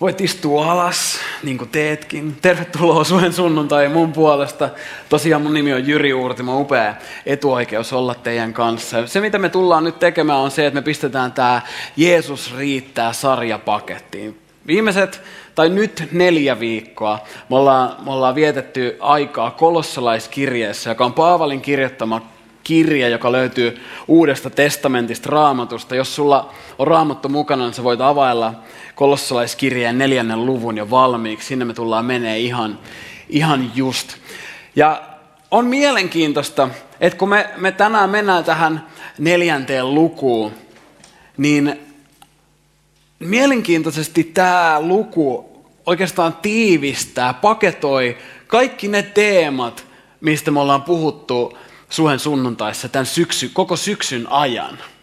Voit istua alas, niin kuin teetkin. Tervetuloa Suen sunnuntai mun puolesta. Tosiaan mun nimi on Jyri Uurtimo, upea etuoikeus olla teidän kanssa. Se mitä me tullaan nyt tekemään on se, että me pistetään tämä Jeesus riittää sarja pakettiin. Viimeiset, tai nyt neljä viikkoa, me ollaan, me ollaan vietetty aikaa kolossalaiskirjeessä, joka on Paavalin kirjoittama kirja, joka löytyy Uudesta testamentista raamatusta. Jos sulla on raamattu mukana, niin sä voit availla kolossalaiskirjeen neljännen luvun jo valmiiksi. Sinne me tullaan menee ihan, ihan just. Ja on mielenkiintoista, että kun me, me tänään mennään tähän neljänteen lukuun, niin mielenkiintoisesti tämä luku oikeastaan tiivistää, paketoi kaikki ne teemat, mistä me ollaan puhuttu suhen sunnuntaissa tämän syksy, koko syksyn ajan –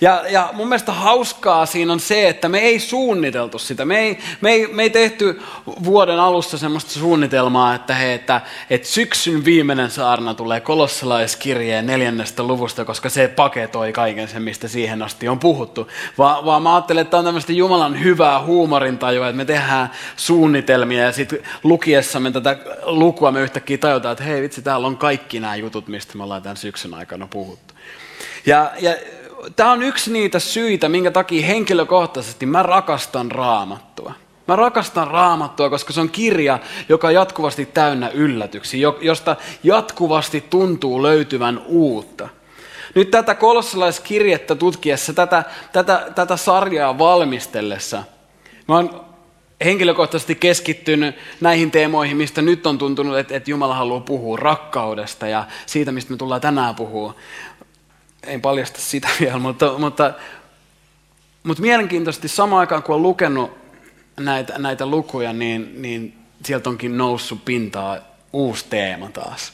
ja, ja mun mielestä hauskaa siinä on se, että me ei suunniteltu sitä. Me ei, me ei, me ei tehty vuoden alussa semmoista suunnitelmaa, että, hei, että, että syksyn viimeinen saarna tulee kolossalaiskirjeen neljännestä luvusta, koska se paketoi kaiken sen, mistä siihen asti on puhuttu. Va, vaan mä ajattelen, että on tämmöistä Jumalan hyvää huumorintajua, että me tehdään suunnitelmia ja sitten lukiessamme tätä lukua me yhtäkkiä tajutaan, että hei vitsi, täällä on kaikki nämä jutut, mistä me ollaan tämän syksyn aikana puhuttu. Ja, ja tämä on yksi niitä syitä, minkä takia henkilökohtaisesti mä rakastan raamattua. Mä rakastan raamattua, koska se on kirja, joka on jatkuvasti täynnä yllätyksiä, josta jatkuvasti tuntuu löytyvän uutta. Nyt tätä kolossalaiskirjettä tutkiessa, tätä, tätä, tätä sarjaa valmistellessa, mä oon henkilökohtaisesti keskittynyt näihin teemoihin, mistä nyt on tuntunut, että, että Jumala haluaa puhua rakkaudesta ja siitä, mistä me tullaan tänään puhua en paljasta sitä vielä, mutta, mutta, mutta mielenkiintoisesti samaan aikaan kun on lukenut näitä, näitä lukuja, niin, niin sieltä onkin noussut pintaa uusi teema taas.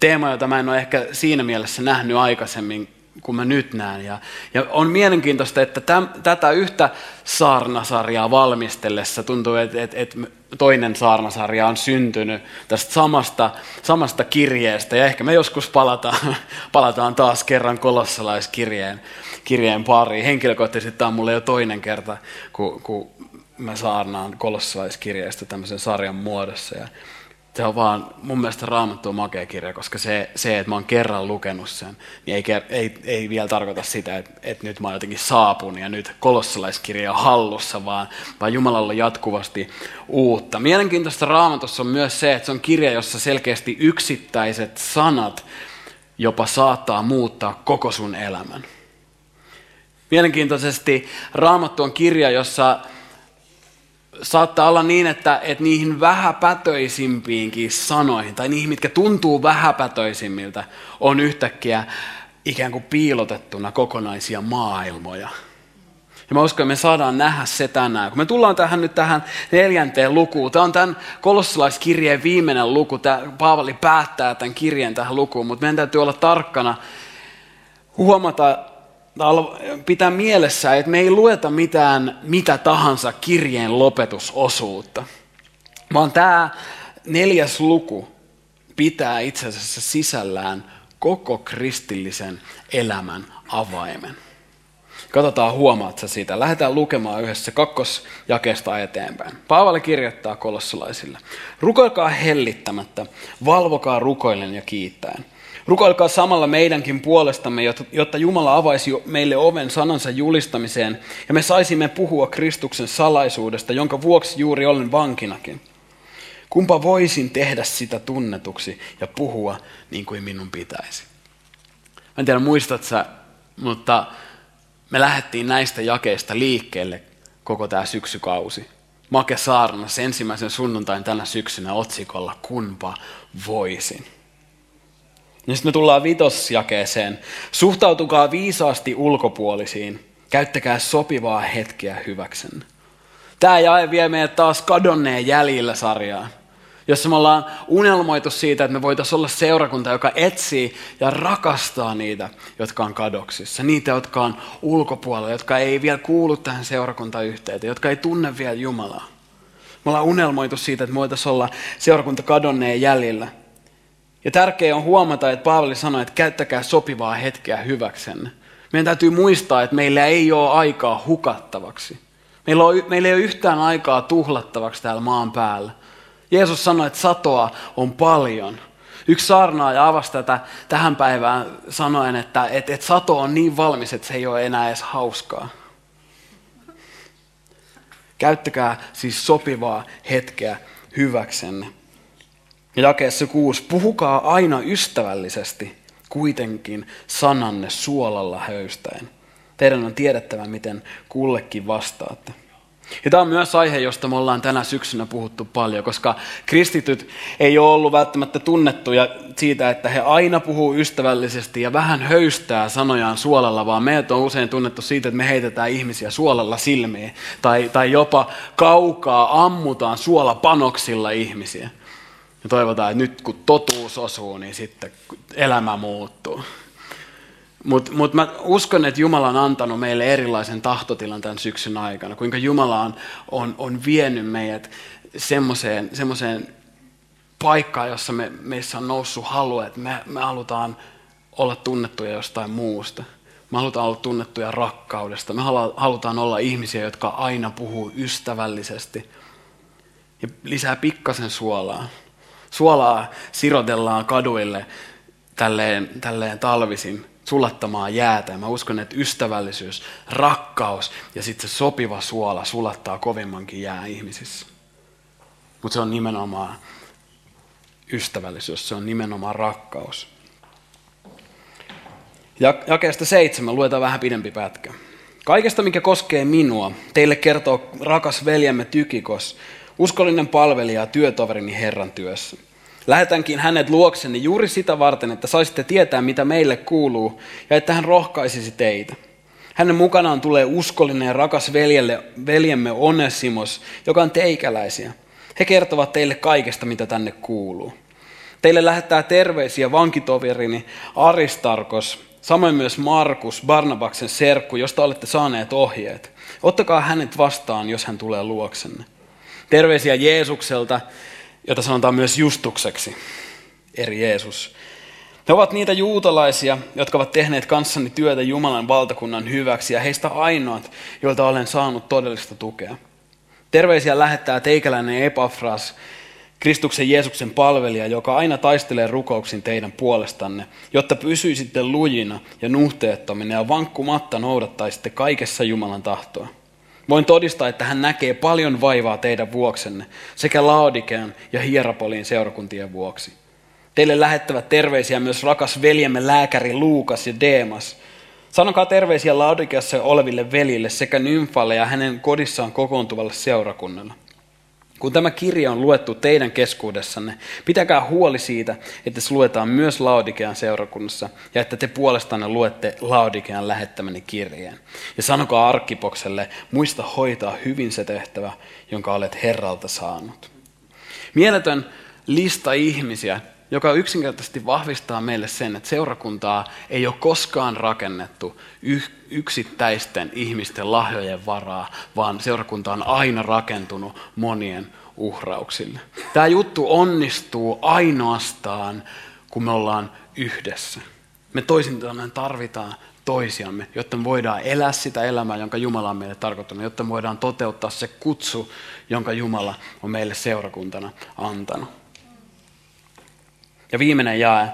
Teema, jota mä en ole ehkä siinä mielessä nähnyt aikaisemmin, kuin mä nyt näen. Ja, ja on mielenkiintoista, että täm, tätä yhtä saarnasarjaa valmistellessa tuntuu, että, että, että toinen saarnasarja on syntynyt tästä samasta, samasta kirjeestä. Ja ehkä me joskus palataan, palataan taas kerran kolossalaiskirjeen kirjeen pariin. Henkilökohtaisesti tämä on mulle jo toinen kerta, kun, kun mä saarnaan kolossalaiskirjeestä tämmöisen sarjan muodossa. Ja se on vaan mun mielestä raamattu on makea kirja, koska se, se, että mä oon kerran lukenut sen, niin ei, ei, ei vielä tarkoita sitä, että, että nyt mä oon jotenkin saapunut ja nyt kolossalaiskirja on hallussa, vaan, vaan Jumalalla jatkuvasti uutta. Mielenkiintoista raamatussa on myös se, että se on kirja, jossa selkeästi yksittäiset sanat jopa saattaa muuttaa koko sun elämän. Mielenkiintoisesti raamattu on kirja, jossa saattaa olla niin, että, että niihin vähäpätöisimpiinkin sanoihin, tai niihin, mitkä tuntuu vähäpätöisimmiltä, on yhtäkkiä ikään kuin piilotettuna kokonaisia maailmoja. Ja mä uskon, että me saadaan nähdä se tänään. Kun me tullaan tähän nyt tähän neljänteen lukuun, tämä on tämän kolossalaiskirjeen viimeinen luku, tämä Paavali päättää tämän kirjeen tähän lukuun, mutta meidän täytyy olla tarkkana huomata, pitää mielessä, että me ei lueta mitään mitä tahansa kirjeen lopetusosuutta, vaan tämä neljäs luku pitää itse asiassa sisällään koko kristillisen elämän avaimen. Katsotaan, huomaat sä sitä. Lähdetään lukemaan yhdessä kakkosjakesta eteenpäin. Paavali kirjoittaa kolossalaisille. Rukoilkaa hellittämättä, valvokaa rukoillen ja kiittäen. Rukoilkaa samalla meidänkin puolestamme, jotta Jumala avaisi meille oven sanansa julistamiseen ja me saisimme puhua Kristuksen salaisuudesta, jonka vuoksi juuri olen vankinakin. Kumpa voisin tehdä sitä tunnetuksi ja puhua niin kuin minun pitäisi. Mä en tiedä muistat sä, mutta me lähdettiin näistä jakeista liikkeelle koko tämä syksykausi. Make Saarnas ensimmäisen sunnuntain tänä syksynä otsikolla Kunpa voisin. Ja sitten me tullaan vitosjakeeseen. Suhtautukaa viisaasti ulkopuolisiin. Käyttäkää sopivaa hetkeä hyväksen. Tämä jae vie meidät taas kadonneen jäljillä sarjaan. jossa me ollaan unelmoitu siitä, että me voitaisiin olla seurakunta, joka etsii ja rakastaa niitä, jotka on kadoksissa. Niitä, jotka on ulkopuolella, jotka ei vielä kuulu tähän seurakuntayhteyteen, jotka ei tunne vielä Jumalaa. Me ollaan unelmoitu siitä, että me voitaisiin olla seurakunta kadonneen jäljellä. Ja tärkeää on huomata, että Paavali sanoi, että käyttäkää sopivaa hetkeä hyväksenne. Meidän täytyy muistaa, että meillä ei ole aikaa hukattavaksi. Meillä, on, meillä ei ole yhtään aikaa tuhlattavaksi täällä maan päällä. Jeesus sanoi, että satoa on paljon. Yksi saarnaaja avasi tätä tähän päivään sanoen, että, että, että sato on niin valmis, että se ei ole enää edes hauskaa. Käyttäkää siis sopivaa hetkeä hyväksenne. Ja jakeessa kuusi, puhukaa aina ystävällisesti, kuitenkin sananne suolalla höystäen. Teidän on tiedettävä, miten kullekin vastaatte. Ja tämä on myös aihe, josta me ollaan tänä syksynä puhuttu paljon, koska kristityt ei ole ollut välttämättä tunnettuja siitä, että he aina puhuu ystävällisesti ja vähän höystää sanojaan suolalla, vaan meidät on usein tunnettu siitä, että me heitetään ihmisiä suolalla silmiin tai, tai jopa kaukaa ammutaan suolapanoksilla ihmisiä. Ja toivotaan, että nyt kun totuus osuu, niin sitten elämä muuttuu. Mutta mut mä uskon, että Jumala on antanut meille erilaisen tahtotilan tämän syksyn aikana. Kuinka Jumala on, on, on vienyt meidät semmoiseen, semmoiseen paikkaan, jossa me, meissä on noussut halu, että me, me halutaan olla tunnettuja jostain muusta. Me halutaan olla tunnettuja rakkaudesta. Me halutaan olla ihmisiä, jotka aina puhuu ystävällisesti. Ja lisää pikkasen suolaa. Suolaa sirotellaan kaduille tälleen, tälleen talvisin sulattamaan jäätä. Mä uskon, että ystävällisyys, rakkaus ja sitten se sopiva suola sulattaa kovimmankin jää ihmisissä. Mutta se on nimenomaan ystävällisyys, se on nimenomaan rakkaus. Ja jakeesta seitsemän luetaan vähän pidempi pätkä. Kaikesta, mikä koskee minua, teille kertoo rakas veljemme Tykikos, uskollinen palvelija ja työtoverini Herran työssä. Lähetänkin hänet luokseni juuri sitä varten, että saisitte tietää, mitä meille kuuluu, ja että hän rohkaisisi teitä. Hänen mukanaan tulee uskollinen ja rakas veljelle, veljemme Onesimos, joka on teikäläisiä. He kertovat teille kaikesta, mitä tänne kuuluu. Teille lähettää terveisiä vankitoverini Aristarkos, samoin myös Markus, Barnabaksen serkku, josta olette saaneet ohjeet. Ottakaa hänet vastaan, jos hän tulee luoksenne. Terveisiä Jeesukselta, jota sanotaan myös justukseksi, eri Jeesus. He ovat niitä juutalaisia, jotka ovat tehneet kanssani työtä Jumalan valtakunnan hyväksi, ja heistä ainoat, joilta olen saanut todellista tukea. Terveisiä lähettää teikäläinen Epafras, Kristuksen Jeesuksen palvelija, joka aina taistelee rukouksin teidän puolestanne, jotta pysyisitte lujina ja nuhteettomina ja vankkumatta noudattaisitte kaikessa Jumalan tahtoa. Voin todistaa, että hän näkee paljon vaivaa teidän vuoksenne, sekä Laodikean ja Hierapolin seurakuntien vuoksi. Teille lähettävät terveisiä myös rakas veljemme lääkäri Luukas ja Deemas. Sanokaa terveisiä Laodikeassa oleville velille sekä Nymfalle ja hänen kodissaan kokoontuvalle seurakunnalle. Kun tämä kirja on luettu teidän keskuudessanne, pitäkää huoli siitä, että se luetaan myös Laodikean seurakunnassa ja että te puolestanne luette Laodikean lähettämäni kirjeen. Ja sanokaa arkkipokselle, muista hoitaa hyvin se tehtävä, jonka olet Herralta saanut. Mieletön lista ihmisiä, joka yksinkertaisesti vahvistaa meille sen, että seurakuntaa ei ole koskaan rakennettu yksittäisten ihmisten lahjojen varaa, vaan seurakunta on aina rakentunut monien uhrauksille. Tämä juttu onnistuu ainoastaan, kun me ollaan yhdessä. Me toisin tarvitaan toisiamme, jotta me voidaan elää sitä elämää, jonka Jumala on meille tarkoittanut, jotta me voidaan toteuttaa se kutsu, jonka Jumala on meille seurakuntana antanut. Ja viimeinen jae.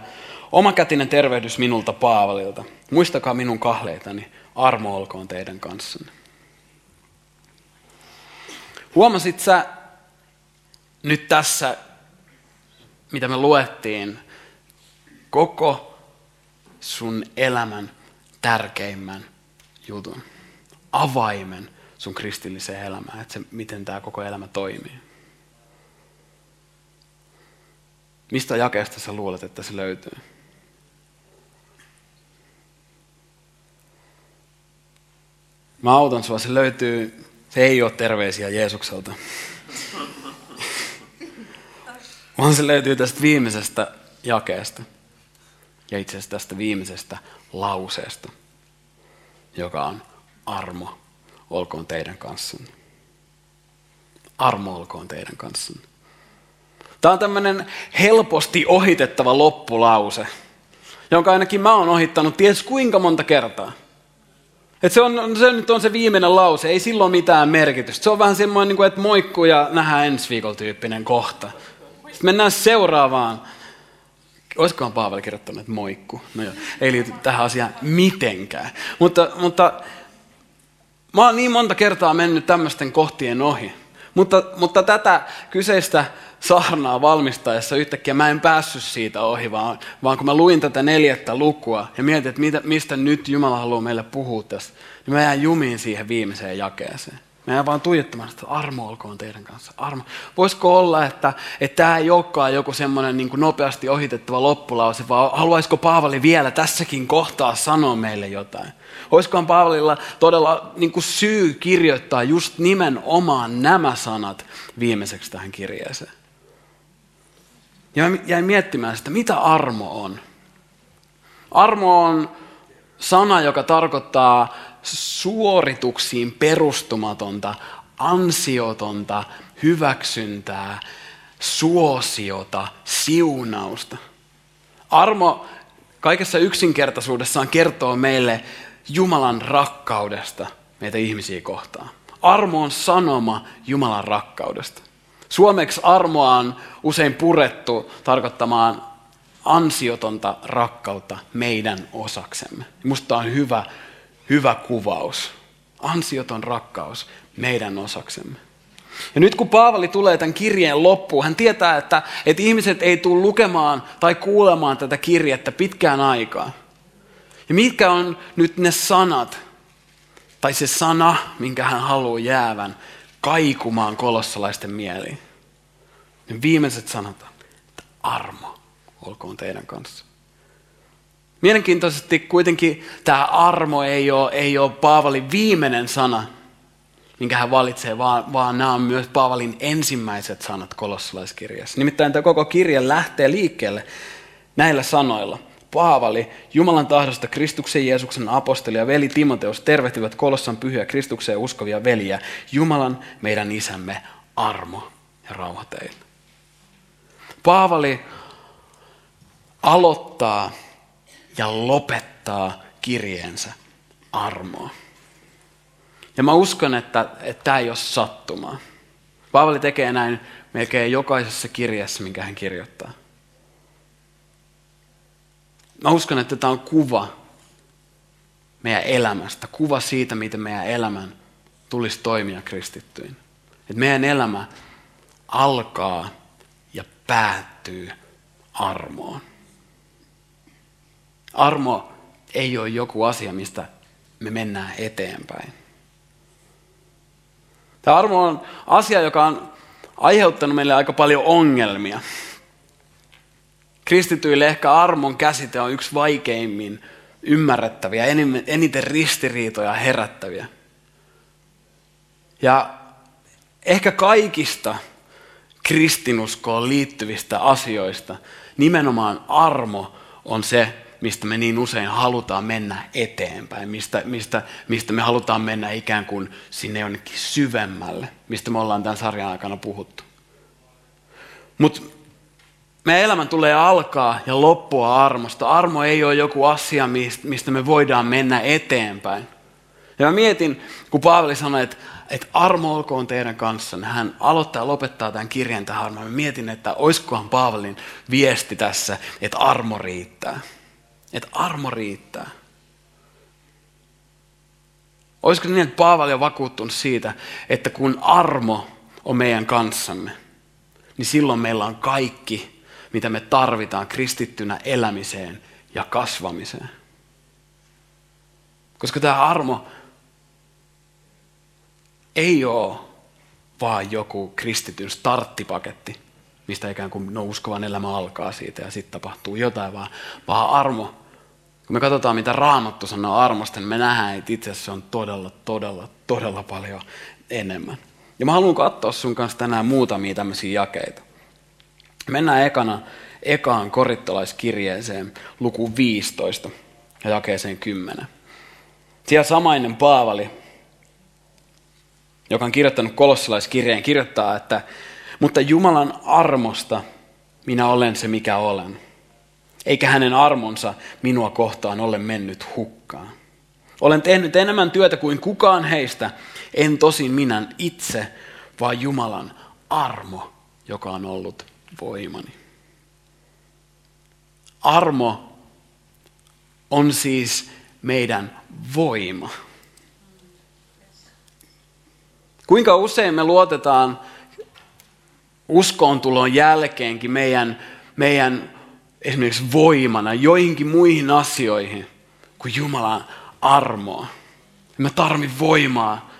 Omakätinen tervehdys minulta Paavalilta. Muistakaa minun kahleitani. Armo olkoon teidän kanssanne. Huomasit sä nyt tässä, mitä me luettiin, koko sun elämän tärkeimmän jutun, avaimen sun kristilliseen elämään, että se, miten tämä koko elämä toimii. Mistä jakeesta sä luulet, että se löytyy? Mä autan sua, se löytyy, se ei ole terveisiä Jeesukselta. Vaan se löytyy tästä viimeisestä jakeesta. Ja itse asiassa tästä viimeisestä lauseesta, joka on armo olkoon teidän kanssanne. Armo olkoon teidän kanssanne. Tämä on tämmöinen helposti ohitettava loppulause, jonka ainakin mä oon ohittanut ties kuinka monta kertaa. Et se, on, se nyt on se viimeinen lause, ei silloin mitään merkitystä. Se on vähän semmoinen, niin että moikku ja nähdään ensi viikolla tyyppinen kohta. Sitten mennään seuraavaan. Olisikohan Paavali kirjoittanut, että moikku? No joo, ei liity tähän asiaan mitenkään. Mutta, mutta mä oon niin monta kertaa mennyt tämmöisten kohtien ohi. Mutta, mutta tätä kyseistä saarnaa valmistaessa yhtäkkiä mä en päässyt siitä ohi, vaan, vaan kun mä luin tätä neljättä lukua ja mietin, että mitä, mistä nyt Jumala haluaa meille puhua tästä, niin mä jäin jumiin siihen viimeiseen jakeeseen. Mä jäin vaan tuijottamaan, että armo olkoon teidän kanssa. Armo. Voisiko olla, että, että tämä ei olekaan joku semmoinen niin nopeasti ohitettava loppulause, vaan haluaisiko Paavali vielä tässäkin kohtaa sanoa meille jotain? Olisikohan Paavalilla todella niin kuin syy kirjoittaa just nimenomaan nämä sanat viimeiseksi tähän kirjeeseen? Ja mä jäin miettimään sitä, mitä armo on. Armo on sana, joka tarkoittaa suorituksiin perustumatonta, ansiotonta hyväksyntää, suosiota, siunausta. Armo kaikessa yksinkertaisuudessaan kertoo meille Jumalan rakkaudesta meitä ihmisiä kohtaan. Armo on sanoma Jumalan rakkaudesta. Suomeksi armoa on usein purettu tarkoittamaan ansiotonta rakkautta meidän osaksemme. Musta on hyvä, hyvä kuvaus. Ansioton rakkaus meidän osaksemme. Ja nyt kun Paavali tulee tämän kirjeen loppuun, hän tietää, että, että ihmiset ei tule lukemaan tai kuulemaan tätä kirjettä pitkään aikaa. Ja mitkä on nyt ne sanat, tai se sana, minkä hän haluaa jäävän kaikumaan kolossalaisten mieliin. Ne viimeiset sanat että armo olkoon teidän kanssa. Mielenkiintoisesti kuitenkin tämä armo ei ole, ei ole Paavalin viimeinen sana, minkä hän valitsee, vaan, vaan nämä on myös Paavalin ensimmäiset sanat kolossalaiskirjassa. Nimittäin tämä koko kirja lähtee liikkeelle näillä sanoilla. Paavali, Jumalan tahdosta Kristuksen Jeesuksen apostoli ja veli Timoteus tervehtivät kolossan pyhiä Kristukseen uskovia veliä. Jumalan meidän isämme armo ja rauha teille. Paavali aloittaa ja lopettaa kirjeensä armoa. Ja mä uskon, että, että tämä ei ole sattumaa. Paavali tekee näin melkein jokaisessa kirjassa, minkä hän kirjoittaa. Mä uskon, että tämä on kuva meidän elämästä, kuva siitä, miten meidän elämän tulisi toimia kristittyyn. Että meidän elämä alkaa ja päättyy armoon. Armo ei ole joku asia, mistä me mennään eteenpäin. Tämä armo on asia, joka on aiheuttanut meille aika paljon ongelmia. Kristityille ehkä armon käsite on yksi vaikeimmin ymmärrettäviä, eniten ristiriitoja herättäviä. Ja ehkä kaikista kristinuskoon liittyvistä asioista nimenomaan armo on se, mistä me niin usein halutaan mennä eteenpäin, mistä, mistä, mistä me halutaan mennä ikään kuin sinne jonnekin syvemmälle, mistä me ollaan tämän sarjan aikana puhuttu. Mutta meidän elämän tulee alkaa ja loppua armosta. Armo ei ole joku asia, mistä me voidaan mennä eteenpäin. Ja mä mietin, kun Paavali sanoi, että, että armo olkoon teidän kanssanne. Hän aloittaa ja lopettaa tämän kirjan tähän armoon. Mä mietin, että olisikohan Paavalin viesti tässä, että armo riittää. Että armo riittää. Olisiko niin, että Paavali on vakuuttunut siitä, että kun armo on meidän kanssamme, niin silloin meillä on kaikki, mitä me tarvitaan kristittynä elämiseen ja kasvamiseen. Koska tämä armo ei ole vaan joku kristityn starttipaketti, mistä ikään kuin no uskovan elämä alkaa siitä ja sitten tapahtuu jotain, vaan, vaan armo. Kun me katsotaan, mitä Raamattu sanoo armosta, niin me nähdään, että itse asiassa se on todella, todella, todella paljon enemmän. Ja mä haluan katsoa sun kanssa tänään muutamia tämmöisiä jakeita. Mennään ekana ekaan korittolaiskirjeeseen luku 15 ja jakeeseen 10. Siellä samainen Paavali, joka on kirjoittanut kolossalaiskirjeen, kirjoittaa, että mutta Jumalan armosta minä olen se, mikä olen. Eikä hänen armonsa minua kohtaan ole mennyt hukkaan. Olen tehnyt enemmän työtä kuin kukaan heistä, en tosin minä itse, vaan Jumalan armo, joka on ollut voimani. Armo on siis meidän voima. Kuinka usein me luotetaan uskoontulon jälkeenkin meidän, meidän esimerkiksi voimana joihinkin muihin asioihin kuin Jumalan armoa. Me tarvitsen voimaa.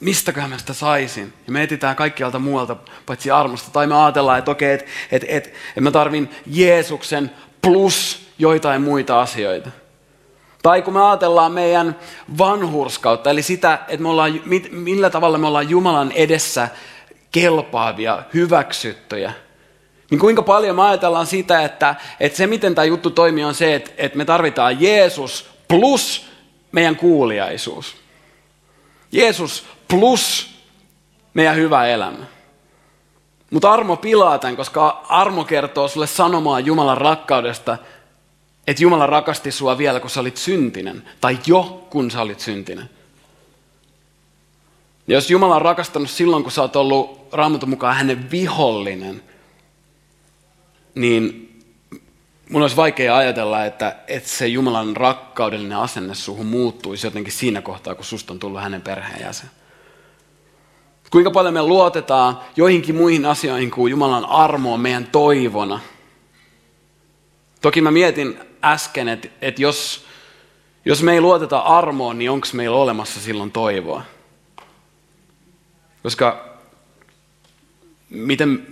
Mistäköhän mä sitä saisin? Ja me etsitään kaikkialta muualta paitsi armosta. Tai me ajatellaan, että okei, että, että, että, että mä tarvin Jeesuksen plus joitain muita asioita. Tai kun me ajatellaan meidän vanhurskautta, eli sitä, että me ollaan, millä tavalla me ollaan Jumalan edessä kelpaavia, hyväksyttyjä. Niin kuinka paljon me ajatellaan sitä, että, että se miten tämä juttu toimii on se, että, että me tarvitaan Jeesus plus meidän kuuliaisuus. Jeesus plus meidän hyvä elämä. Mutta armo pilaa tämän, koska armo kertoo sulle sanomaa Jumalan rakkaudesta, että Jumala rakasti sua vielä, kun sä olit syntinen, tai jo kun sä olit syntinen. Ja jos Jumala on rakastanut silloin, kun sä oot ollut raamatun mukaan hänen vihollinen, niin mun olisi vaikea ajatella, että, että se Jumalan rakkaudellinen asenne suhun muuttuisi jotenkin siinä kohtaa, kun susta on tullut hänen perheenjäsen. Kuinka paljon me luotetaan joihinkin muihin asioihin kuin Jumalan armoon meidän toivona. Toki mä mietin äsken, että, että jos, jos me ei luoteta armoon, niin onko meillä olemassa silloin toivoa? Koska miten,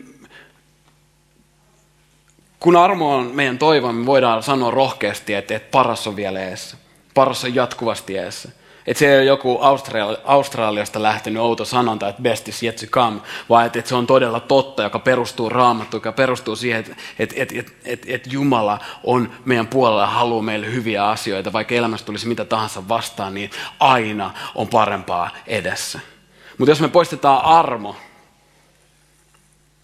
kun armo on meidän toivo, me voidaan sanoa rohkeasti, että, että paras on vielä eessä. Paras on jatkuvasti eessä. Että se ei ole joku Australia, Australiasta lähtenyt outo sanonta, että best is yet to come, vaan että, että se on todella totta, joka perustuu raamattuun, joka perustuu siihen, että, että, että, että, että, että Jumala on meidän puolella ja haluaa meille hyviä asioita. Vaikka elämässä tulisi mitä tahansa vastaan, niin aina on parempaa edessä. Mutta jos me poistetaan armo,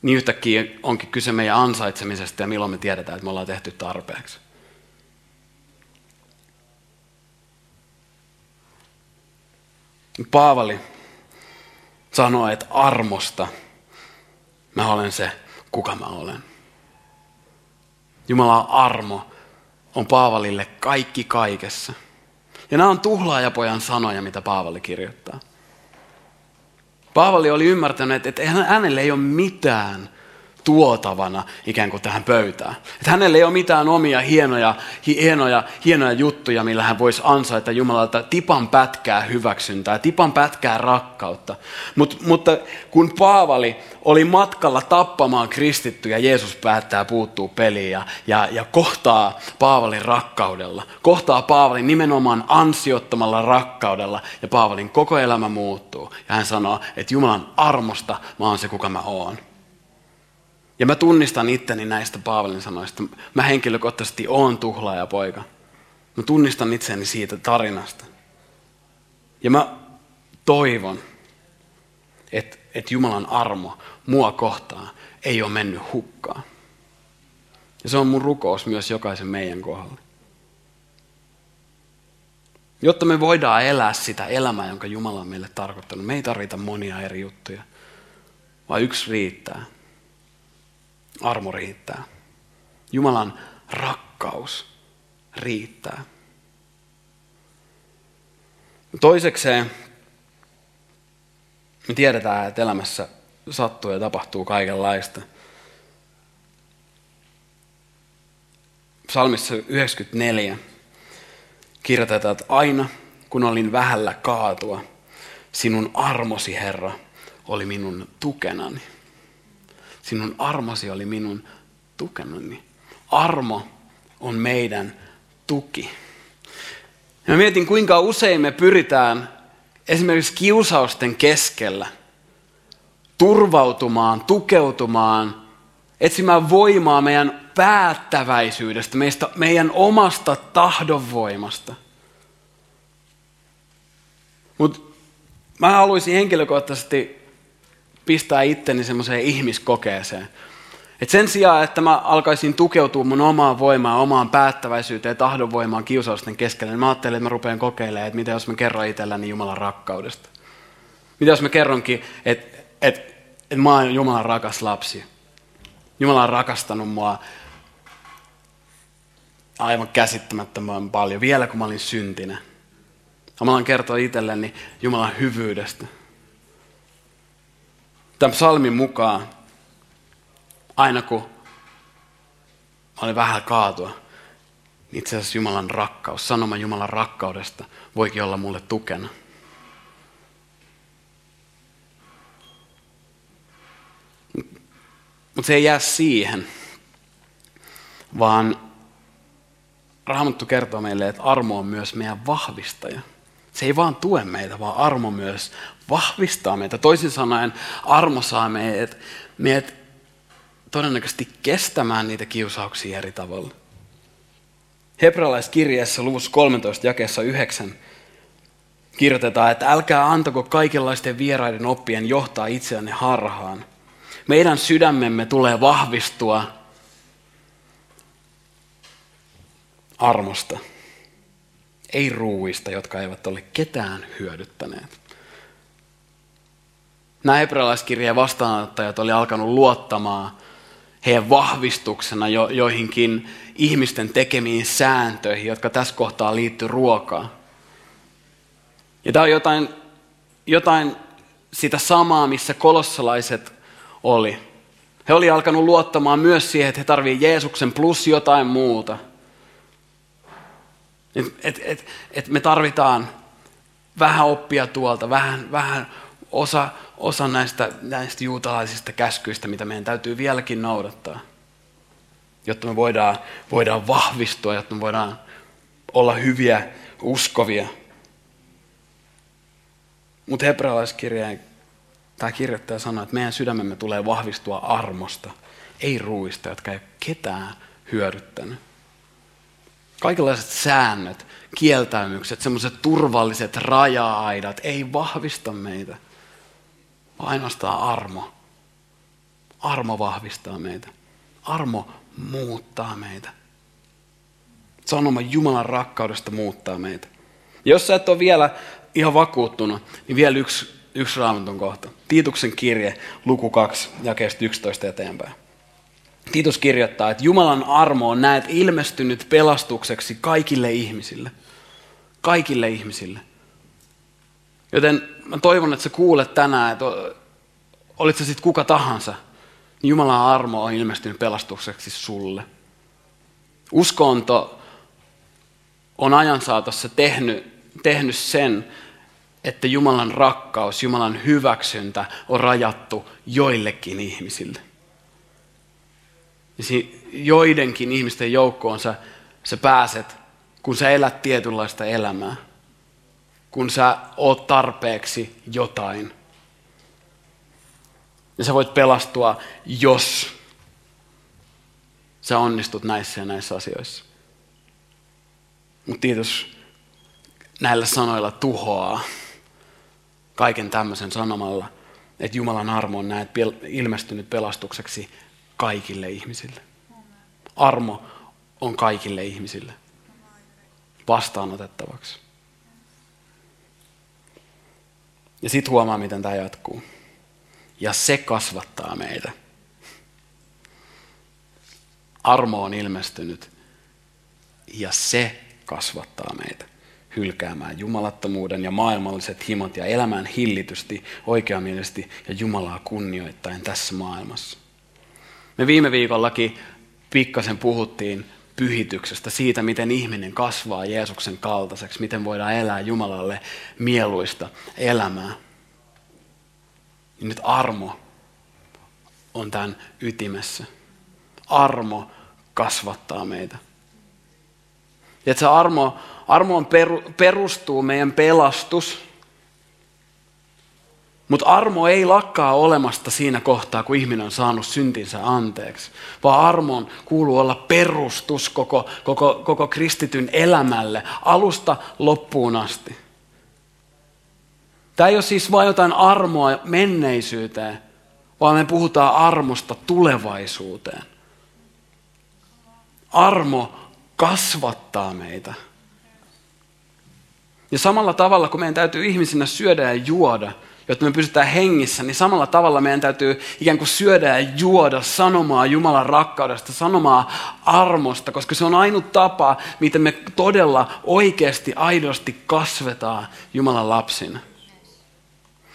niin yhtäkkiä onkin kyse meidän ansaitsemisesta ja milloin me tiedetään, että me ollaan tehty tarpeeksi. Paavali sanoo, että armosta mä olen se, kuka mä olen. Jumalan armo on Paavalille kaikki kaikessa. Ja nämä on tuhlaajapojan sanoja, mitä Paavali kirjoittaa. Paavali oli ymmärtänyt, että hänelle ei ole mitään tuotavana ikään kuin tähän pöytään. Että hänellä ei ole mitään omia hienoja, hienoja, hienoja juttuja, millä hän voisi ansaita Jumalalta tipan pätkää hyväksyntää, tipan pätkää rakkautta. Mut, mutta kun Paavali oli matkalla tappamaan kristittyjä, Jeesus päättää puuttuu peliin ja, ja, ja kohtaa Paavalin rakkaudella. Kohtaa Paavalin nimenomaan ansiottomalla rakkaudella ja Paavalin koko elämä muuttuu. Ja hän sanoo, että Jumalan armosta mä oon se, kuka mä oon. Ja mä tunnistan itteni näistä Paavalin sanoista. Mä henkilökohtaisesti oon tuhlaaja poika. Mä tunnistan itseni siitä tarinasta. Ja mä toivon, että, että Jumalan armo mua kohtaan ei ole mennyt hukkaan. Ja se on mun rukous myös jokaisen meidän kohdalla. Jotta me voidaan elää sitä elämää, jonka Jumala on meille tarkoittanut, me ei tarvita monia eri juttuja, vaan yksi riittää – armo riittää. Jumalan rakkaus riittää. Toisekseen me tiedetään, että elämässä sattuu ja tapahtuu kaikenlaista. Psalmissa 94 kirjoitetaan, että aina kun olin vähällä kaatua, sinun armosi Herra oli minun tukenani. Sinun armosi oli minun tukenani. Armo on meidän tuki. Ja mä mietin, kuinka usein me pyritään esimerkiksi kiusausten keskellä turvautumaan, tukeutumaan etsimään voimaa meidän päättäväisyydestä, meistä, meidän omasta tahdonvoimasta. Mutta mä haluaisin henkilökohtaisesti pistää itteni semmoiseen ihmiskokeeseen. Et sen sijaan, että mä alkaisin tukeutua mun omaan voimaan, omaan päättäväisyyteen ja tahdonvoimaan kiusausten keskellä, niin mä ajattelin, että mä rupean kokeilemaan, että mitä jos mä kerron itselläni Jumalan rakkaudesta. Mitä jos mä kerronkin, että, että, että mä oon Jumalan rakas lapsi. Jumala on rakastanut mua aivan käsittämättömän paljon, vielä kun mä olin syntinen. Jumalan kertoo itselleni Jumalan hyvyydestä. Tämän psalmin mukaan, aina kun mä olin vähän kaatua, niin itse asiassa Jumalan rakkaus, sanoma Jumalan rakkaudesta voikin olla mulle tukena. Mutta se ei jää siihen, vaan Raamattu kertoo meille, että armo on myös meidän vahvistaja. Se ei vaan tue meitä, vaan armo myös vahvistaa meitä. Toisin sanoen armo saa meidät, meidät todennäköisesti kestämään niitä kiusauksia eri tavalla. Hebrealaiskirjeessä luvussa 13 jakeessa 9 kirjoitetaan, että älkää antako kaikenlaisten vieraiden oppien johtaa itseänne harhaan – meidän sydämemme tulee vahvistua armosta, ei ruuista, jotka eivät ole ketään hyödyttäneet. Nämä hebrealaiskirjeen vastaanottajat oli alkanut luottamaan heidän vahvistuksena jo, joihinkin ihmisten tekemiin sääntöihin, jotka tässä kohtaa liittyy ruokaan. Ja tämä on jotain, jotain sitä samaa, missä kolossalaiset oli. He oli alkanut luottamaan myös siihen, että he tarvitsevat Jeesuksen plus jotain muuta. Et, et, et, et me tarvitaan vähän oppia tuolta, vähän, vähän osa, osa näistä, näistä juutalaisista käskyistä, mitä meidän täytyy vieläkin noudattaa, jotta me voidaan, voidaan vahvistua, jotta me voidaan olla hyviä, uskovia. Mutta hebrealaiskirjeen Tämä kirjoittaja sanoo, että meidän sydämemme tulee vahvistua armosta, ei ruuista, jotka ei ketään hyödyttänyt. Kaikenlaiset säännöt, kieltäymykset, semmoiset turvalliset raja-aidat ei vahvista meitä, vaan ainoastaan armo. Armo vahvistaa meitä. Armo muuttaa meitä. Sanoma Jumalan rakkaudesta muuttaa meitä. Jos sä et ole vielä ihan vakuuttunut, niin vielä yksi yksi raamatun kohta. Tiituksen kirje, luku 2, jakeesta 11 eteenpäin. Tiitus kirjoittaa, että Jumalan armo on näet ilmestynyt pelastukseksi kaikille ihmisille. Kaikille ihmisille. Joten mä toivon, että sä kuulet tänään, että olit sä sitten kuka tahansa, niin Jumalan armo on ilmestynyt pelastukseksi sulle. Uskonto on ajan saatossa tehnyt, tehnyt sen, että Jumalan rakkaus, Jumalan hyväksyntä on rajattu joillekin ihmisille. Joidenkin ihmisten joukkoon sä, sä pääset, kun sä elät tietynlaista elämää. Kun sä oot tarpeeksi jotain. Ja sä voit pelastua, jos sä onnistut näissä ja näissä asioissa. Mutta Tiitos näillä sanoilla tuhoaa kaiken tämmöisen sanomalla, että Jumalan armo on näet ilmestynyt pelastukseksi kaikille ihmisille. Armo on kaikille ihmisille vastaanotettavaksi. Ja sitten huomaa, miten tämä jatkuu. Ja se kasvattaa meitä. Armo on ilmestynyt ja se kasvattaa meitä hylkäämään jumalattomuuden ja maailmalliset himot ja elämään hillitysti, oikeamielisesti ja Jumalaa kunnioittain tässä maailmassa. Me viime viikollakin pikkasen puhuttiin pyhityksestä, siitä miten ihminen kasvaa Jeesuksen kaltaiseksi, miten voidaan elää Jumalalle mieluista elämää. Ja nyt armo on tämän ytimessä. Armo kasvattaa meitä. Ja se armo, armoon perustuu meidän pelastus. Mutta armo ei lakkaa olemasta siinä kohtaa, kun ihminen on saanut syntinsä anteeksi, vaan armon kuuluu olla perustus koko, koko, koko kristityn elämälle alusta loppuun asti. Tämä ei ole siis vain jotain armoa menneisyyteen, vaan me puhutaan armosta tulevaisuuteen. Armo kasvattaa meitä. Ja samalla tavalla, kun meidän täytyy ihmisinä syödä ja juoda, jotta me pysytään hengissä, niin samalla tavalla meidän täytyy ikään kuin syödä ja juoda sanomaa Jumalan rakkaudesta, sanomaa armosta, koska se on ainut tapa, miten me todella oikeasti, aidosti kasvetaan Jumalan lapsina.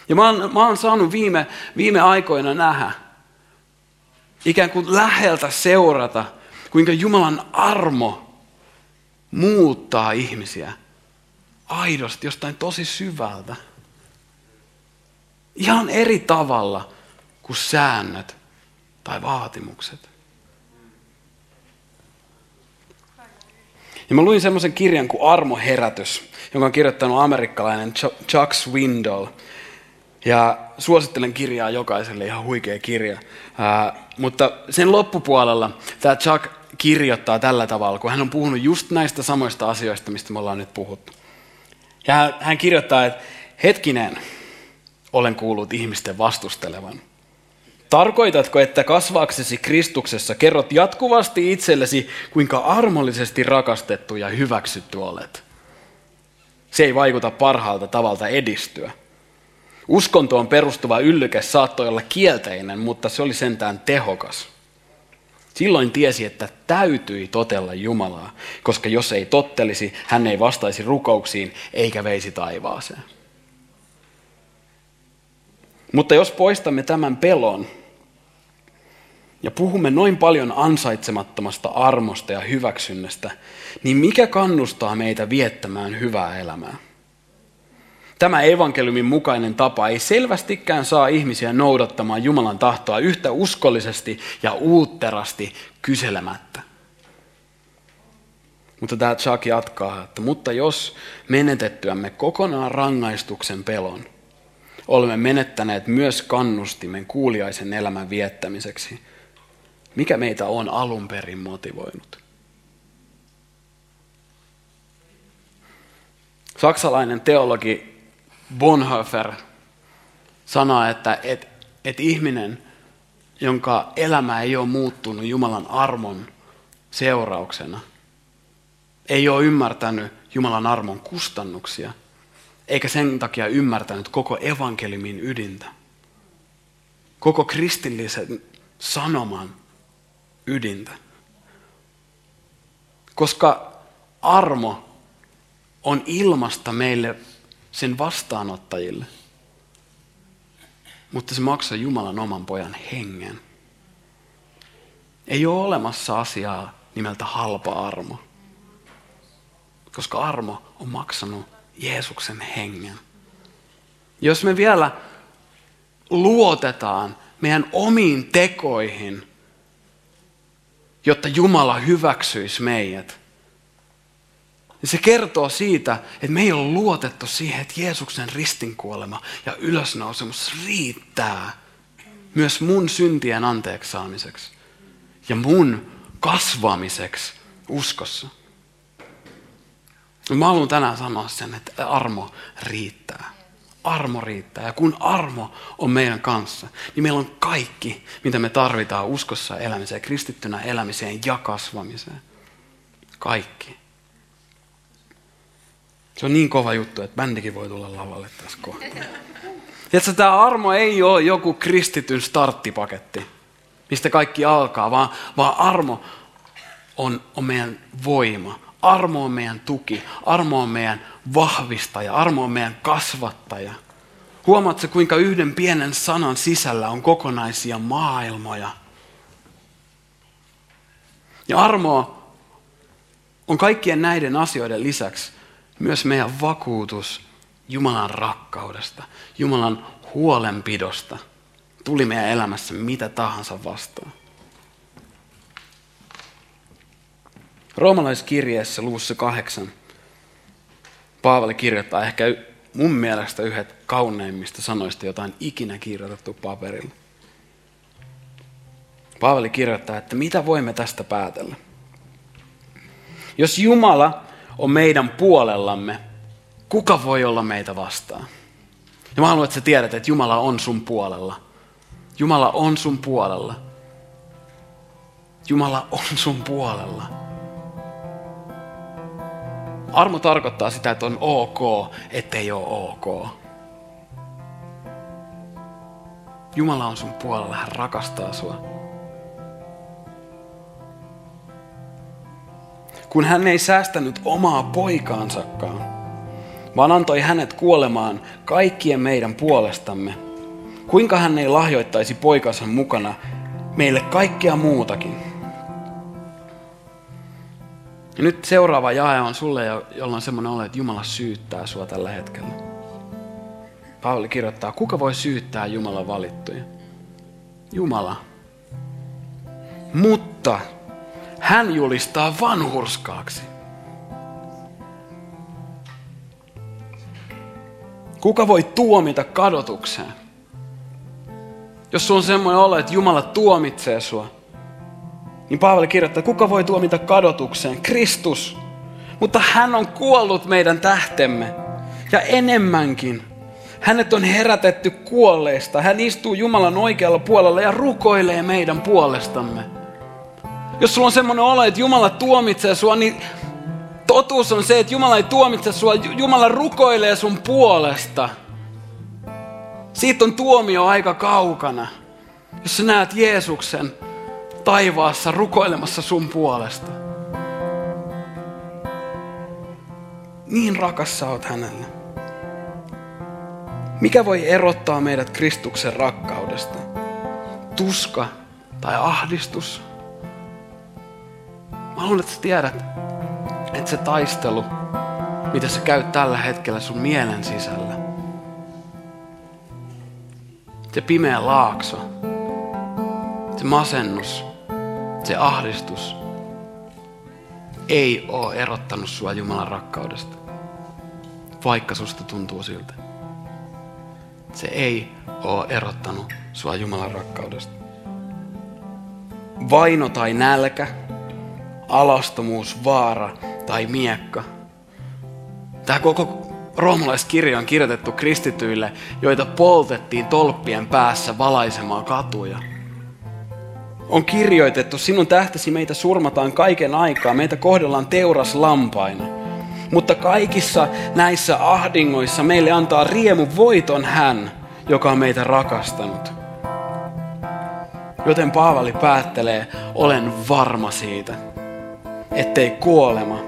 Ja mä oon, mä oon saanut viime, viime aikoina nähdä, ikään kuin läheltä seurata, kuinka Jumalan armo muuttaa ihmisiä aidosti jostain tosi syvältä. Ihan eri tavalla kuin säännöt tai vaatimukset. Ja mä luin semmoisen kirjan kuin Armoherätys, jonka on kirjoittanut amerikkalainen Chuck Swindoll. Ja suosittelen kirjaa jokaiselle, ihan huikea kirja. Ää, mutta sen loppupuolella tämä Chuck kirjoittaa tällä tavalla, kun hän on puhunut just näistä samoista asioista, mistä me ollaan nyt puhuttu. Ja hän kirjoittaa, että hetkinen, olen kuullut ihmisten vastustelevan. Tarkoitatko, että kasvaaksesi Kristuksessa kerrot jatkuvasti itsellesi, kuinka armollisesti rakastettu ja hyväksytty olet? Se ei vaikuta parhaalta tavalta edistyä. Uskontoon perustuva yllyke saattoi olla kielteinen, mutta se oli sentään tehokas. Silloin tiesi, että täytyi totella Jumalaa, koska jos ei tottelisi, hän ei vastaisi rukouksiin eikä veisi taivaaseen. Mutta jos poistamme tämän pelon ja puhumme noin paljon ansaitsemattomasta armosta ja hyväksynnästä, niin mikä kannustaa meitä viettämään hyvää elämää? Tämä evankeliumin mukainen tapa ei selvästikään saa ihmisiä noudattamaan Jumalan tahtoa yhtä uskollisesti ja uutterasti kyselemättä. Mutta tämä Chuck jatkaa, että mutta jos menetettyämme kokonaan rangaistuksen pelon, olemme menettäneet myös kannustimen kuuliaisen elämän viettämiseksi. Mikä meitä on alun perin motivoinut? Saksalainen teologi Bonhoeffer sanoi, että et, et ihminen, jonka elämä ei ole muuttunut Jumalan armon seurauksena, ei ole ymmärtänyt Jumalan armon kustannuksia – eikä sen takia ymmärtänyt koko evankeliumin ydintä. Koko kristillisen sanoman ydintä. Koska armo on ilmasta meille sen vastaanottajille. Mutta se maksaa Jumalan oman pojan hengen. Ei ole olemassa asiaa nimeltä halpa armo. Koska armo on maksanut Jeesuksen hengen. Jos me vielä luotetaan meidän omiin tekoihin, jotta Jumala hyväksyisi meidät, niin se kertoo siitä, että me ei ole luotettu siihen, että Jeesuksen ristinkuolema ja ylösnousemus riittää myös mun syntien anteeksi saamiseksi ja mun kasvamiseksi uskossa. Mä haluan tänään sanoa sen, että armo riittää. Armo riittää. Ja kun armo on meidän kanssa, niin meillä on kaikki, mitä me tarvitaan uskossa elämiseen, kristittynä elämiseen ja kasvamiseen. Kaikki. Se on niin kova juttu, että bändikin voi tulla lavalle tässä kohtaa. Tämä armo ei ole joku kristityn starttipaketti, mistä kaikki alkaa, vaan, vaan armo on, on meidän voima. Armo on meidän tuki, armo on meidän vahvistaja, armo on meidän kasvattaja. Huomaatko, kuinka yhden pienen sanan sisällä on kokonaisia maailmoja? Ja armo on kaikkien näiden asioiden lisäksi myös meidän vakuutus Jumalan rakkaudesta, Jumalan huolenpidosta. Tuli meidän elämässä mitä tahansa vastaan. Roomalaiskirjeessä luvussa kahdeksan Paavali kirjoittaa ehkä mun mielestä yhdet kauneimmista sanoista, jota on ikinä kirjoitettu paperille. Paavali kirjoittaa, että mitä voimme tästä päätellä? Jos Jumala on meidän puolellamme, kuka voi olla meitä vastaan? Ja mä haluan, että sä tiedät, että Jumala on sun puolella. Jumala on sun puolella. Jumala on sun puolella. Armo tarkoittaa sitä, että on ok, ettei ole ok. Jumala on sun puolella, hän rakastaa sua. Kun hän ei säästänyt omaa poikaansakaan, vaan antoi hänet kuolemaan kaikkien meidän puolestamme, kuinka hän ei lahjoittaisi poikansa mukana meille kaikkea muutakin? Ja nyt seuraava jae on sulle, jolla on semmoinen olo, että Jumala syyttää sua tällä hetkellä. Pauli kirjoittaa, kuka voi syyttää Jumalan valittuja? Jumala. Mutta hän julistaa vanhurskaaksi. Kuka voi tuomita kadotukseen? Jos sulla on semmoinen olo, että Jumala tuomitsee sua, niin Paavali kirjoittaa, kuka voi tuomita kadotukseen? Kristus. Mutta hän on kuollut meidän tähtemme. Ja enemmänkin. Hänet on herätetty kuolleista. Hän istuu Jumalan oikealla puolella ja rukoilee meidän puolestamme. Jos sulla on semmoinen olo, että Jumala tuomitsee sua, niin totuus on se, että Jumala ei tuomitse sua. Jumala rukoilee sun puolesta. Siitä on tuomio aika kaukana. Jos sä näet Jeesuksen, taivaassa rukoilemassa sun puolesta. Niin rakas sä oot hänelle. Mikä voi erottaa meidät Kristuksen rakkaudesta? Tuska tai ahdistus? Mä haluan, että sä tiedät, että se taistelu, mitä sä käyt tällä hetkellä sun mielen sisällä, se pimeä laakso, se masennus, se ahdistus ei ole erottanut sua Jumalan rakkaudesta, vaikka susta tuntuu siltä. Se ei ole erottanut sua Jumalan rakkaudesta. Vaino tai nälkä, alastomuus, vaara tai miekka. Tämä koko roomalaiskirja on kirjoitettu kristityille, joita poltettiin tolppien päässä valaisemaan katuja – on kirjoitettu, sinun tähtäsi meitä surmataan kaiken aikaa, meitä kohdellaan teuras lampaina. Mutta kaikissa näissä ahdingoissa meille antaa riemu voiton hän, joka on meitä rakastanut. Joten Paavali päättelee, olen varma siitä, ettei kuolema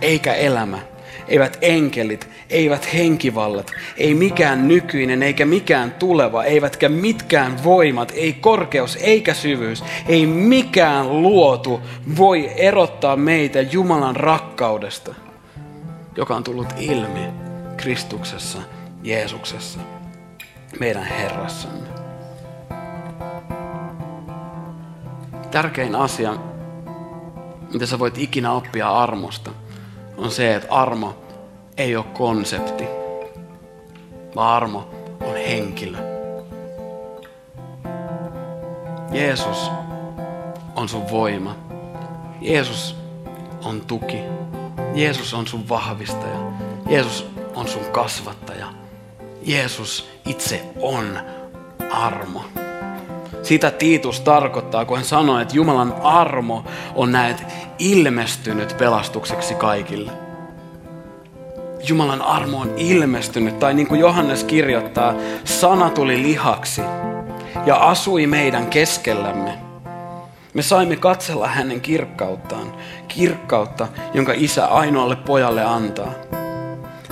eikä elämä, eivät enkelit, eivät henkivallat, ei mikään nykyinen eikä mikään tuleva, eivätkä mitkään voimat, ei korkeus eikä syvyys, ei mikään luotu voi erottaa meitä Jumalan rakkaudesta, joka on tullut ilmi Kristuksessa, Jeesuksessa, meidän Herrassamme. Tärkein asia, mitä sä voit ikinä oppia armosta, on se, että armo ei ole konsepti, vaan armo on henkilö. Jeesus on sun voima. Jeesus on tuki. Jeesus on sun vahvistaja. Jeesus on sun kasvattaja. Jeesus itse on armo. Sitä Tiitus tarkoittaa, kun hän sanoo, että Jumalan armo on näet ilmestynyt pelastukseksi kaikille. Jumalan armo on ilmestynyt, tai niin kuin Johannes kirjoittaa, sana tuli lihaksi ja asui meidän keskellämme. Me saimme katsella hänen kirkkauttaan, kirkkautta, jonka isä ainoalle pojalle antaa.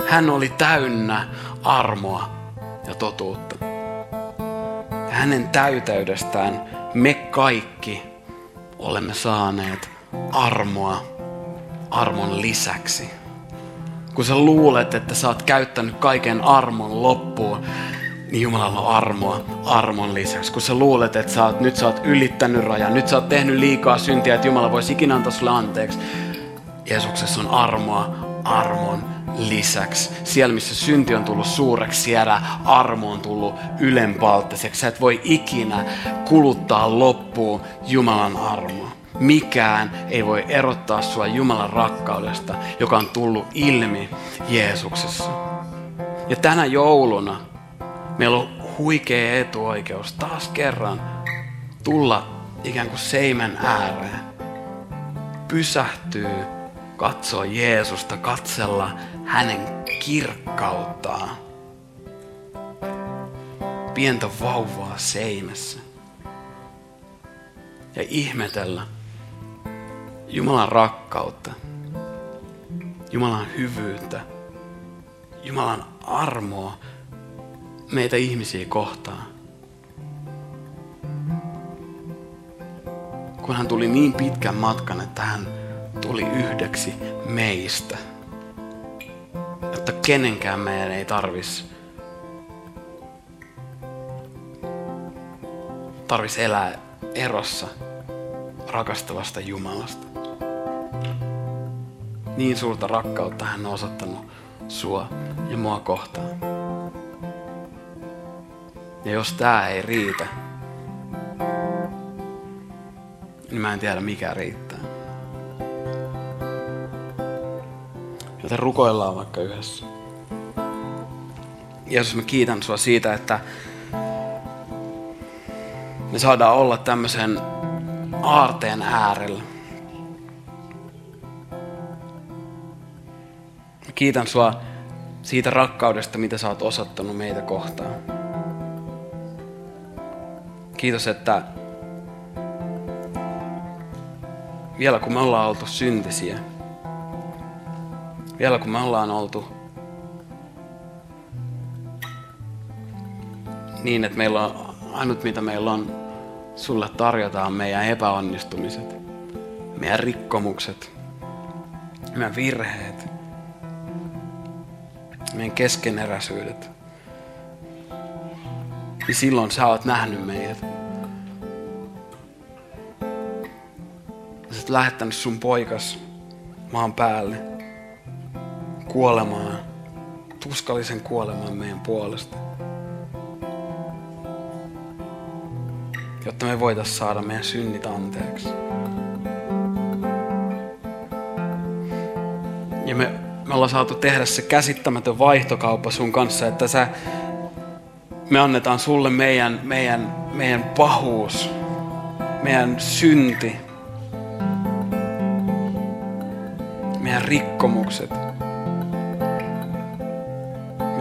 Hän oli täynnä armoa ja totuutta. Hänen täyteydestään me kaikki olemme saaneet armoa armon lisäksi kun sä luulet, että sä oot käyttänyt kaiken armon loppuun, niin Jumalalla on armoa armon lisäksi. Kun sä luulet, että sä oot, nyt sä oot ylittänyt rajan, nyt sä oot tehnyt liikaa syntiä, että Jumala voisi ikinä antaa sulle anteeksi. Jeesuksessa on armoa armon lisäksi. Siellä, missä synti on tullut suureksi, siellä armo on tullut ylenpalttiseksi. Sä et voi ikinä kuluttaa loppuun Jumalan armoa. Mikään ei voi erottaa sua Jumalan rakkaudesta, joka on tullut ilmi Jeesuksessa. Ja tänä jouluna meillä on huikea etuoikeus taas kerran tulla ikään kuin seimen ääreen. Pysähtyy, katsoa Jeesusta, katsella hänen kirkkauttaan. Pientä vauvaa seimessä. Ja ihmetellä Jumalan rakkautta, Jumalan hyvyyttä, Jumalan armoa meitä ihmisiä kohtaan. Kun hän tuli niin pitkän matkan, että hän tuli yhdeksi meistä. Että kenenkään meidän ei tarvis tarvis elää erossa rakastavasta Jumalasta. Niin suurta rakkautta hän on osoittanut sua ja mua kohtaan. Ja jos tää ei riitä, niin mä en tiedä mikä riittää. Joten rukoillaan vaikka yhdessä. Jeesus, mä kiitän sua siitä, että me saadaan olla tämmöisen aarteen äärellä. Mä kiitän sua siitä rakkaudesta, mitä sä oot osoittanut meitä kohtaan. Kiitos, että vielä kun me ollaan oltu syntisiä, vielä kun me ollaan oltu niin, että meillä on ainut mitä meillä on sulle tarjotaan meidän epäonnistumiset, meidän rikkomukset, meidän virheet, meidän keskeneräisyydet. Niin silloin sä oot nähnyt meidät. Sä oot lähettänyt sun poikas maan päälle kuolemaan, tuskallisen kuolemaan meidän puolesta. Jotta me voitaisiin saada meidän synnit anteeksi. Ja me, me ollaan saatu tehdä se käsittämätön vaihtokauppa sun kanssa, että sä, me annetaan sulle meidän, meidän, meidän pahuus, meidän synti, meidän rikkomukset,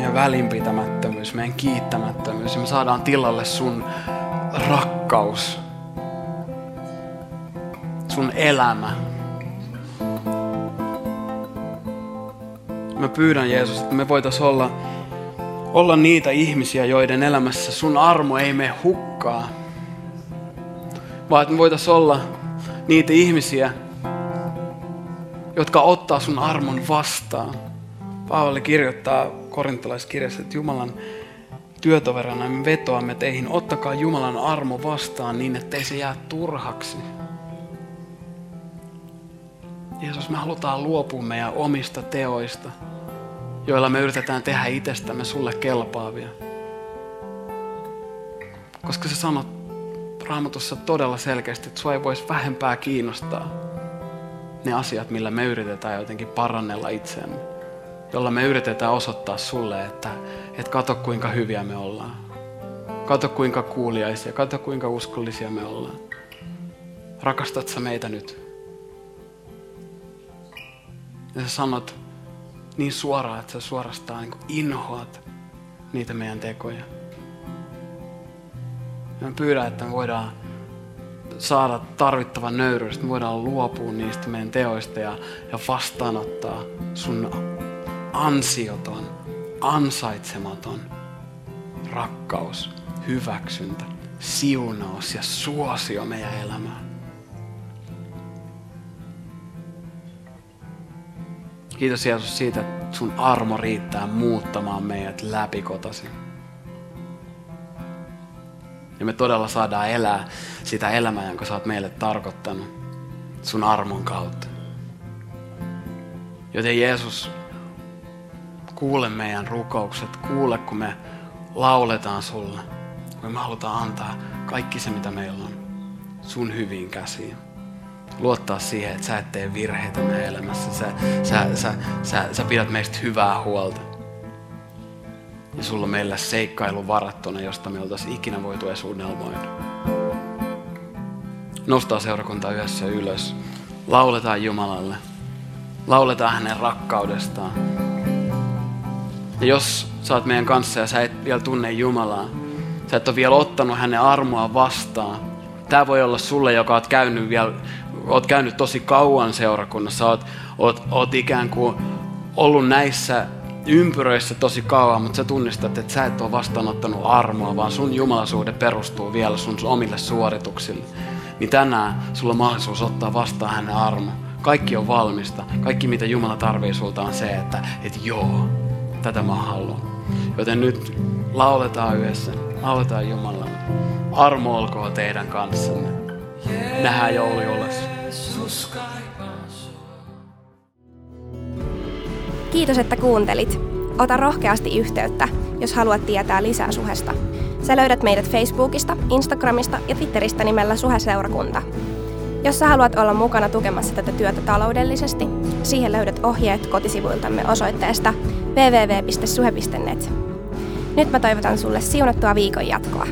meidän välinpitämättömyys, meidän kiittämättömyys. Ja me saadaan tilalle sun rakkaus, sun elämä. Mä pyydän Jeesus, että me voitaisiin olla, olla niitä ihmisiä, joiden elämässä sun armo ei mene hukkaa. Vaan että me voitaisiin olla niitä ihmisiä, jotka ottaa sun armon vastaan. Paavali kirjoittaa korintolaiskirjassa, että Jumalan työtoverina me vetoamme teihin, ottakaa Jumalan armo vastaan niin, ettei se jää turhaksi. Jeesus, me halutaan luopua meidän omista teoista, joilla me yritetään tehdä itsestämme sulle kelpaavia. Koska sä sanot raamatussa todella selkeästi, että sua ei voisi vähempää kiinnostaa ne asiat, millä me yritetään jotenkin parannella itseämme. Jolla me yritetään osoittaa sulle, että, että kato kuinka hyviä me ollaan. Kato kuinka kuuliaisia, kato kuinka uskollisia me ollaan. Rakastat sä meitä nyt? Ja sä sanot niin suoraan, että sä suorastaan niin inhoat niitä meidän tekoja. Ja mä pyydän, että me voidaan saada tarvittavan nöyryys, että me voidaan luopua niistä meidän teoista ja, ja vastaanottaa sun ansioton, ansaitsematon rakkaus, hyväksyntä, siunaus ja suosio meidän elämään. Kiitos Jeesus siitä, että sun armo riittää muuttamaan meidät läpikotaisin. Ja me todella saadaan elää sitä elämää, jonka sä oot meille tarkoittanut sun armon kautta. Joten Jeesus, kuule meidän rukoukset, kuule kun me lauletaan sulle. Kun me halutaan antaa kaikki se, mitä meillä on, sun hyviin käsiin. Luottaa siihen, että sä et tee virheitä meidän elämässä. Sä, sä, sä, sä, sä pidät meistä hyvää huolta. Ja sulla on meillä seikkailu varattuna, josta me oltaisiin ikinä voitu edes unelmoida. Nostaa seurakunta yhdessä ylös. Lauletaan Jumalalle. Lauletaan hänen rakkaudestaan. Ja jos sä oot meidän kanssa ja sä et vielä tunne Jumalaa, sä et ole vielä ottanut hänen armoa vastaan. Tämä voi olla sulle, joka oot käynyt vielä, oot käynyt tosi kauan seurakunnassa, oot, oot, oot ikään kuin ollut näissä ympyröissä tosi kauan, mutta sä tunnistat, että sä et ole vastaanottanut armoa, vaan sun jumalasuhde perustuu vielä sun omille suorituksille. Niin tänään sulla on mahdollisuus ottaa vastaan hänen armo. Kaikki on valmista. Kaikki mitä Jumala tarvii sulta on se, että et joo, tätä mä haluan. Joten nyt lauletaan yhdessä, lauletaan Jumalalle. Armo olkoon teidän kanssanne. Nähdään joulu Kiitos, että kuuntelit. Ota rohkeasti yhteyttä, jos haluat tietää lisää suhesta. Sä löydät meidät Facebookista, Instagramista ja Twitteristä nimellä Suheseurakunta. Jos sä haluat olla mukana tukemassa tätä työtä taloudellisesti, siihen löydät ohjeet kotisivuiltamme osoitteesta www.suhe.net. Nyt mä toivotan sulle siunattua viikon jatkoa.